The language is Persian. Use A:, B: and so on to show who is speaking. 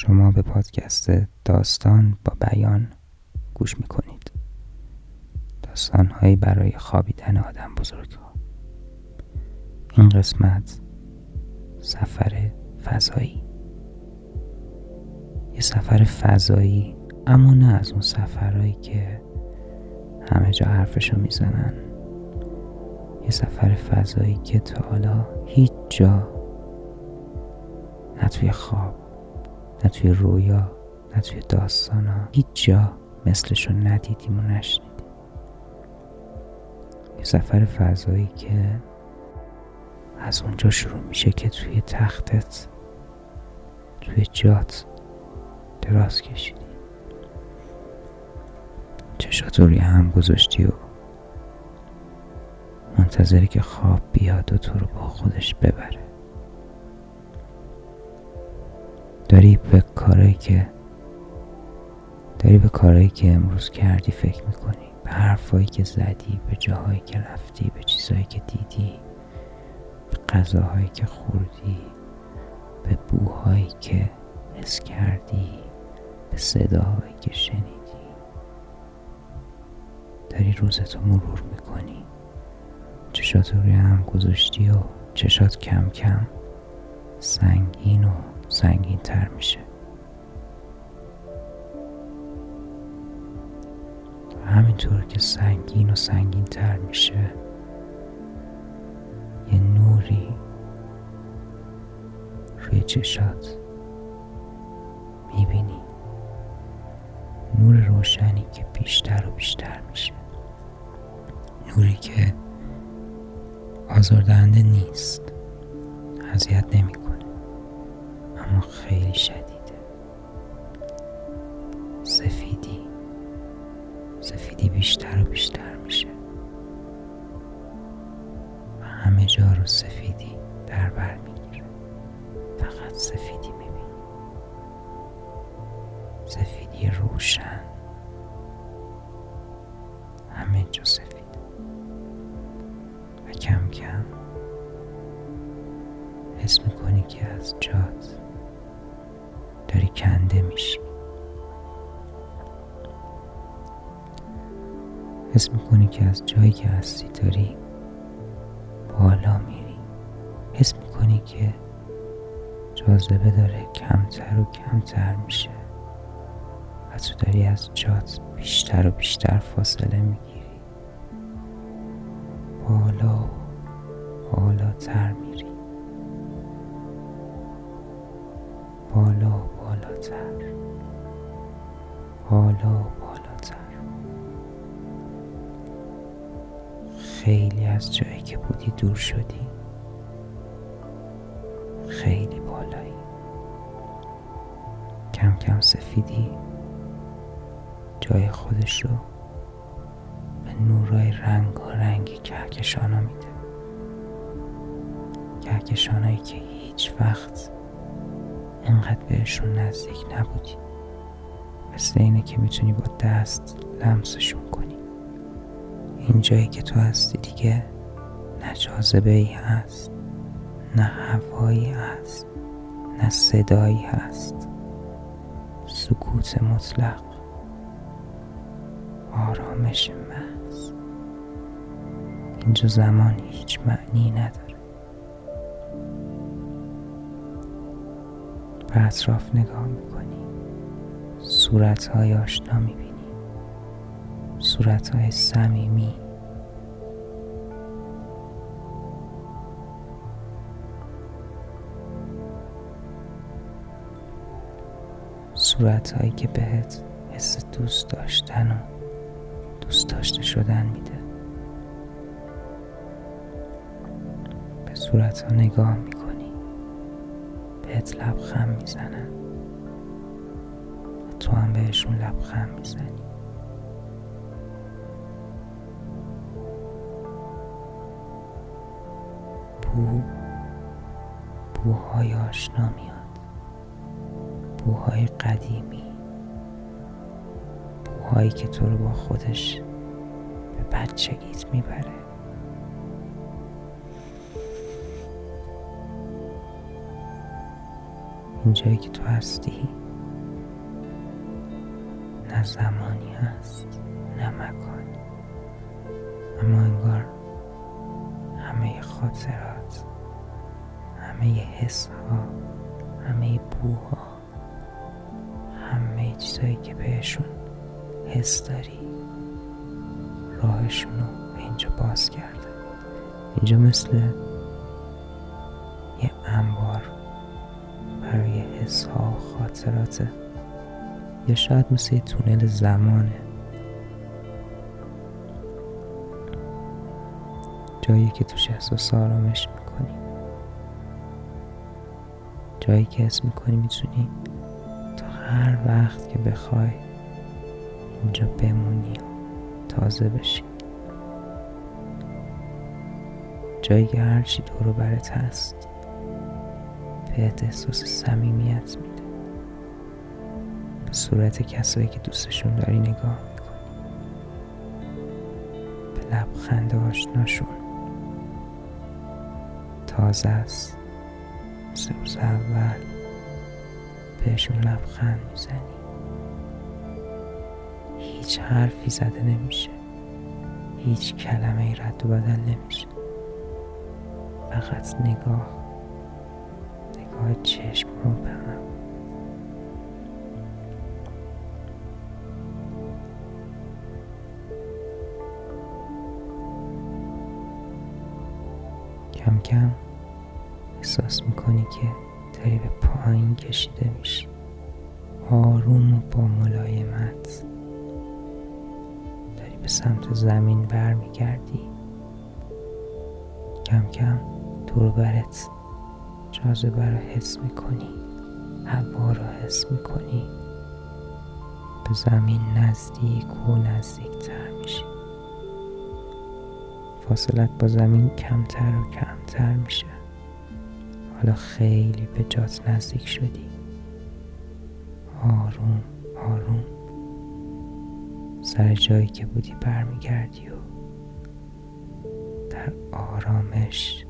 A: شما به پادکست داستان با بیان گوش می‌کنید. داستانهایی برای خوابیدن آدم بزرگ ها این قسمت سفر فضایی. یه سفر فضایی اما نه از اون سفرهایی که همه جا حرفشو می‌زنن. یه سفر فضایی که تا حالا هیچ جا نه توی خواب نه توی رویا نه توی داستانا. هیچ جا مثلشو ندیدیم و نشنیدیم. یه سفر فضایی که از اونجا شروع میشه که توی تختت توی جات دراز کشیدی. چشاتو روی هم گذاشتی و منتظری که خواب بیاد و تو رو با خودش ببره. داری به کارایی که داری به کارایی که امروز کردی فکر می‌کنی. به حرفایی که زدی به جاهایی که رفتی به چیزهایی که دیدی به غذاهایی که خوردی به بوهایی که حس کردی به صداهایی که شنیدی. داری روزتو مرور می‌کنی. چشات روی هم گذاشتی و چشات کم کم سنگین و سنگین تر میشه. همینطور که سنگین و سنگین تر میشه یه نوری روی چشات می‌بینی. نور روشنی که بیشتر و بیشتر میشه. نوری که آزاردهنده نیست. اذیت نمی‌کنه. اما خیلی شدیده. سفیدی. سفیدی بیشتر و بیشتر میشه. و همه جا رو سفیدی در بر می‌گیره. فقط سفیدی می‌بینی. سفیدی روشن. همه جا سفید. و کم کم حس می‌کنی که از جات داری کنده میشی. حس می‌کنی که از جایی که هستی داری بالا میری. حس می‌کنی که جاذبه داره کمتر و کمتر میشه و تو داری از جات بیشتر و بیشتر فاصله می‌گیری. خیلی از جایی که بودی دور شدی. خیلی بالایی. کم کم سفیدی. جای خودش رو به نورای رنگ و رنگی کهکشانا میده. کهکشانایی که هیچ وقت انقدر بهشون نزدیک نبودی. مثل اینه که می‌تونی با دست لمسشون کنی. این جایی که تو هستی دیگه نه جاذبه ای هست نه هوایی هست نه صدایی هست. سکوت مطلق آرامش محض. اینجا زمان هیچ معنی نداره. به اطراف نگاه می‌کنی. صورت های آشنا می‌بینی. صورت های سمیمی صورت هایی که بهت حس دوست داشتن و دوست داشته شدن میده. به صورت ها نگاه می‌کنی. بهت لبخند می‌زنن. و تو هم بهشون لبخند می‌زنی. بو بوهای آشنا میاد بوهای قدیمی بوهایی که تو رو با خودش به بچگیت می‌بره. این جایی که تو هستی نه زمانی هست نه مکانی. اما انگار همه خاطرات همه حس ها همه بوها همه چیزایی که بهشون حس داری راهشون رو اینجا باز کرده اینجا مثل یه انبار برای حس ها و خاطراته یا شاید مثل یه تونل زمانه. جایی که توش احساس آرامش می‌کنی. جایی که اسم می‌کنی می‌تونی تا هر وقت که بخوای اینجا بمونی و تازه بشی. جایی که هرچی دورو برت هست بهت احساس صمیمیت میده. به صورت کسایی که دوستشون داری نگاه می‌کنی. به لبخند آشناشون تازه است. روز اول. بهشون لبخند می‌زنی. هیچ حرفی زده نمیشه. هیچ کلمه ای رد و بدل نمیشه. فقط نگاه. نگاه چشم رو به هم کم کم احساس می‌کنی که داری به پایین کشیده میشی. آروم و با ملایمت. داری به سمت زمین برمیگردی. کم کم دور برت جاذبه رو حس می‌کنی. هوا رو حس می‌کنی. به زمین نزدیک و نزدیکتر میشی. فاصلت با زمین کمتر و کمتر میشه. حالا خیلی به جات نزدیک شدی. آروم آروم. سر جایی که بودی برمیگردی و در آرامش